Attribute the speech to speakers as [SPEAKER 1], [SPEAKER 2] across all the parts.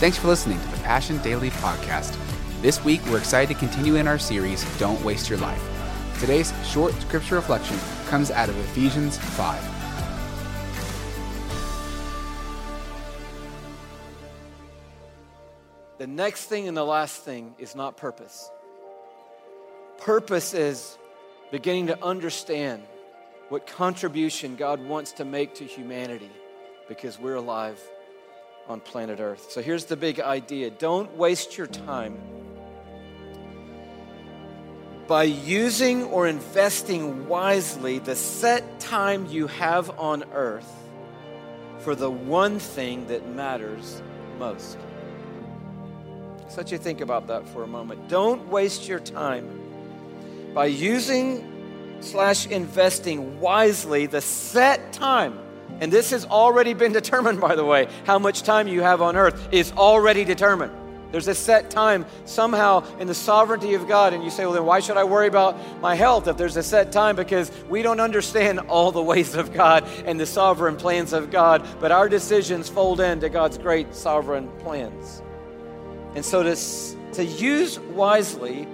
[SPEAKER 1] Thanks for listening to the Passion Daily Podcast. This week, we're excited to continue in our series, Don't Waste Your Life. Today's short scripture reflection comes out of Ephesians 5.
[SPEAKER 2] The next thing and the last thing is not purpose. Purpose is beginning to understand what contribution God wants to make to humanity because we're alive on planet Earth. So here's the big idea don't waste your time by using or investing wisely the set time you have on earth for the one thing that matters most. So let you think about that for a moment. Don't waste your time by using slash investing wisely the set time and this has already been determined, by the way. How much time you have on earth is already determined. There's a set time somehow in the sovereignty of God. And you say, well, then why should I worry about my health if there's a set time? Because we don't understand all the ways of God and the sovereign plans of God, but our decisions fold into God's great sovereign plans. And so to, to use wisely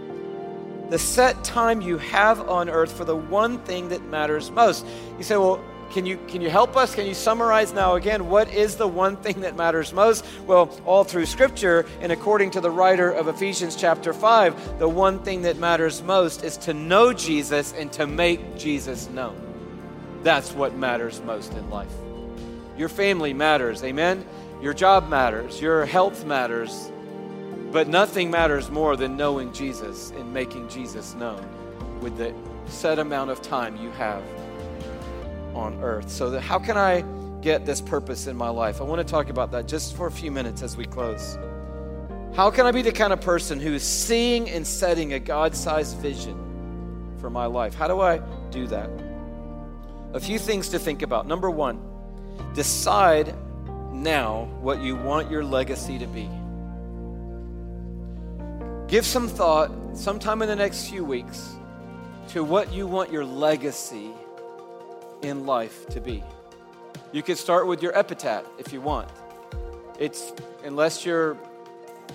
[SPEAKER 2] the set time you have on earth for the one thing that matters most. You say, well, can you, can you help us? Can you summarize now again what is the one thing that matters most? Well, all through Scripture, and according to the writer of Ephesians chapter 5, the one thing that matters most is to know Jesus and to make Jesus known. That's what matters most in life. Your family matters, amen? Your job matters, your health matters, but nothing matters more than knowing Jesus and making Jesus known with the set amount of time you have on earth. So, that, how can I get this purpose in my life? I want to talk about that just for a few minutes as we close. How can I be the kind of person who is seeing and setting a God sized vision for my life? How do I do that? A few things to think about. Number one, decide now what you want your legacy to be. Give some thought sometime in the next few weeks to what you want your legacy in life to be. You could start with your epitaph if you want. It's unless you're,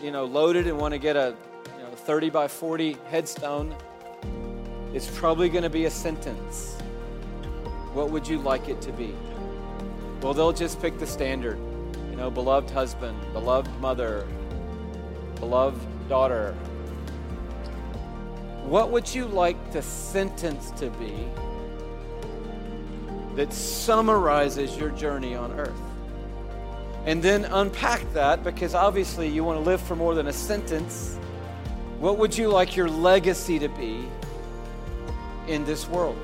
[SPEAKER 2] you know, loaded and want to get a you know, 30 by 40 headstone, it's probably going to be a sentence. What would you like it to be? Well, they'll just pick the standard. You know, beloved husband, beloved mother, beloved daughter. What would you like the sentence to be that summarizes your journey on earth. And then unpack that because obviously you want to live for more than a sentence. What would you like your legacy to be in this world?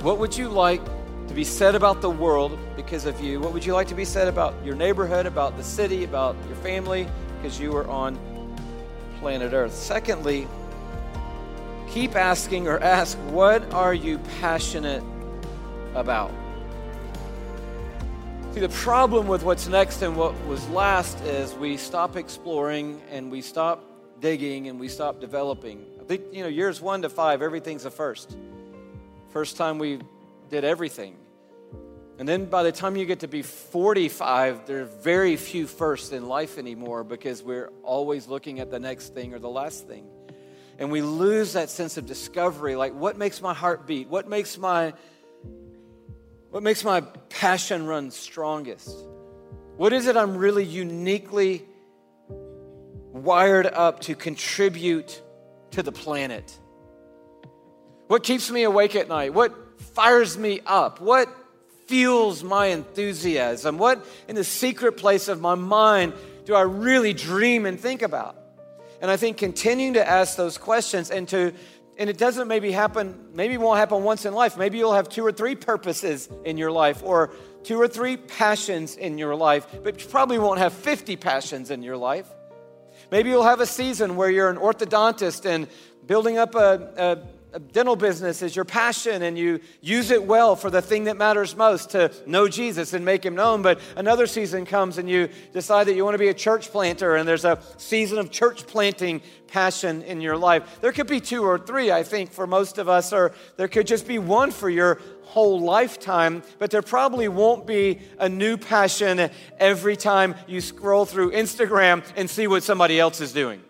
[SPEAKER 2] What would you like to be said about the world because of you? What would you like to be said about your neighborhood, about the city, about your family because you are on planet Earth? Secondly, keep asking or ask, what are you passionate about. See, the problem with what's next and what was last is we stop exploring and we stop digging and we stop developing. I think, you know, years one to five, everything's a first. First time we did everything. And then by the time you get to be 45, there are very few firsts in life anymore because we're always looking at the next thing or the last thing. And we lose that sense of discovery like, what makes my heart beat? What makes my what makes my passion run strongest? What is it I'm really uniquely wired up to contribute to the planet? What keeps me awake at night? What fires me up? What fuels my enthusiasm? What in the secret place of my mind do I really dream and think about? And I think continuing to ask those questions and to and it doesn't maybe happen, maybe it won't happen once in life. Maybe you'll have two or three purposes in your life or two or three passions in your life, but you probably won't have 50 passions in your life. Maybe you'll have a season where you're an orthodontist and building up a, a, dental business is your passion and you use it well for the thing that matters most to know Jesus and make him known. But another season comes and you decide that you want to be a church planter and there's a season of church planting passion in your life. There could be two or three, I think, for most of us, or there could just be one for your whole lifetime, but there probably won't be a new passion every time you scroll through Instagram and see what somebody else is doing.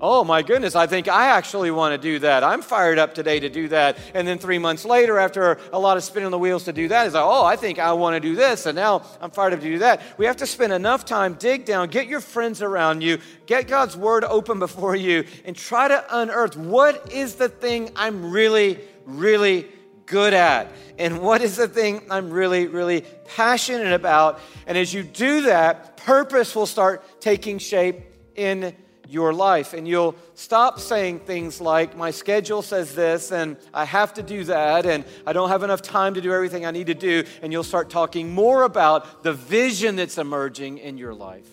[SPEAKER 2] Oh my goodness, I think I actually want to do that. I'm fired up today to do that. And then three months later, after a lot of spinning the wheels to do that, it's like, oh, I think I want to do this. And now I'm fired up to do that. We have to spend enough time, dig down, get your friends around you, get God's word open before you, and try to unearth what is the thing I'm really, really good at? And what is the thing I'm really, really passionate about? And as you do that, purpose will start taking shape in your life. And you'll stop saying things like, My schedule says this, and I have to do that, and I don't have enough time to do everything I need to do. And you'll start talking more about the vision that's emerging in your life,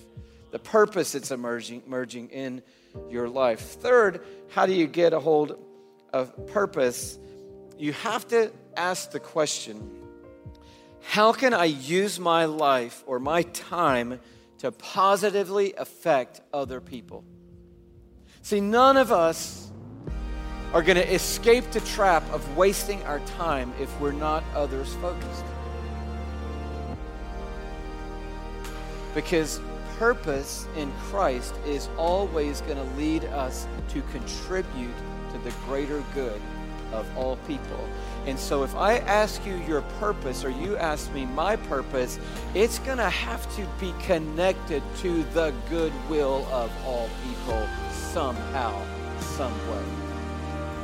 [SPEAKER 2] the purpose that's emerging, emerging in your life. Third, how do you get a hold of purpose? You have to ask the question how can I use my life or my time to positively affect other people? See, none of us are going to escape the trap of wasting our time if we're not others focused. Because purpose in Christ is always going to lead us to contribute to the greater good of all people. And so if I ask you your purpose or you ask me my purpose, it's going to have to be connected to the goodwill of all people somehow, some way.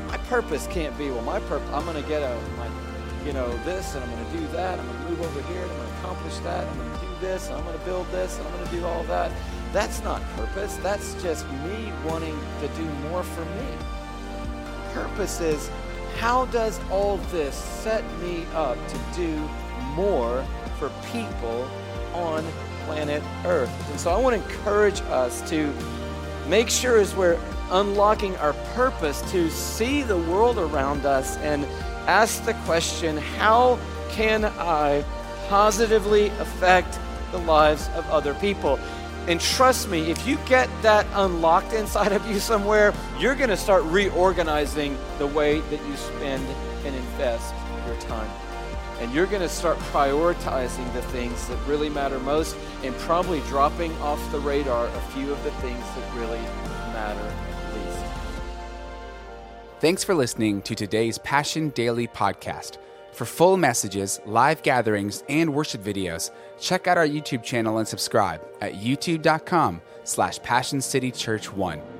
[SPEAKER 2] My purpose can't be, well, my purpose, I'm going to get a, my, you know, this and I'm going to do that. I'm going to move over here and I'm going to accomplish that. I'm going to do this and I'm going to build this and I'm going to do all that. That's not purpose. That's just me wanting to do more for me. Purpose is how does all this set me up to do more for people on planet Earth? And so I want to encourage us to make sure as we're unlocking our purpose to see the world around us and ask the question how can I positively affect the lives of other people? And trust me, if you get that unlocked inside of you somewhere, you're going to start reorganizing the way that you spend and invest your time. And you're going to start prioritizing the things that really matter most and probably dropping off the radar a few of the things that really matter least.
[SPEAKER 1] Thanks for listening to today's Passion Daily podcast. For full messages, live gatherings, and worship videos, check out our YouTube channel and subscribe at youtube.com slash passioncitychurch1.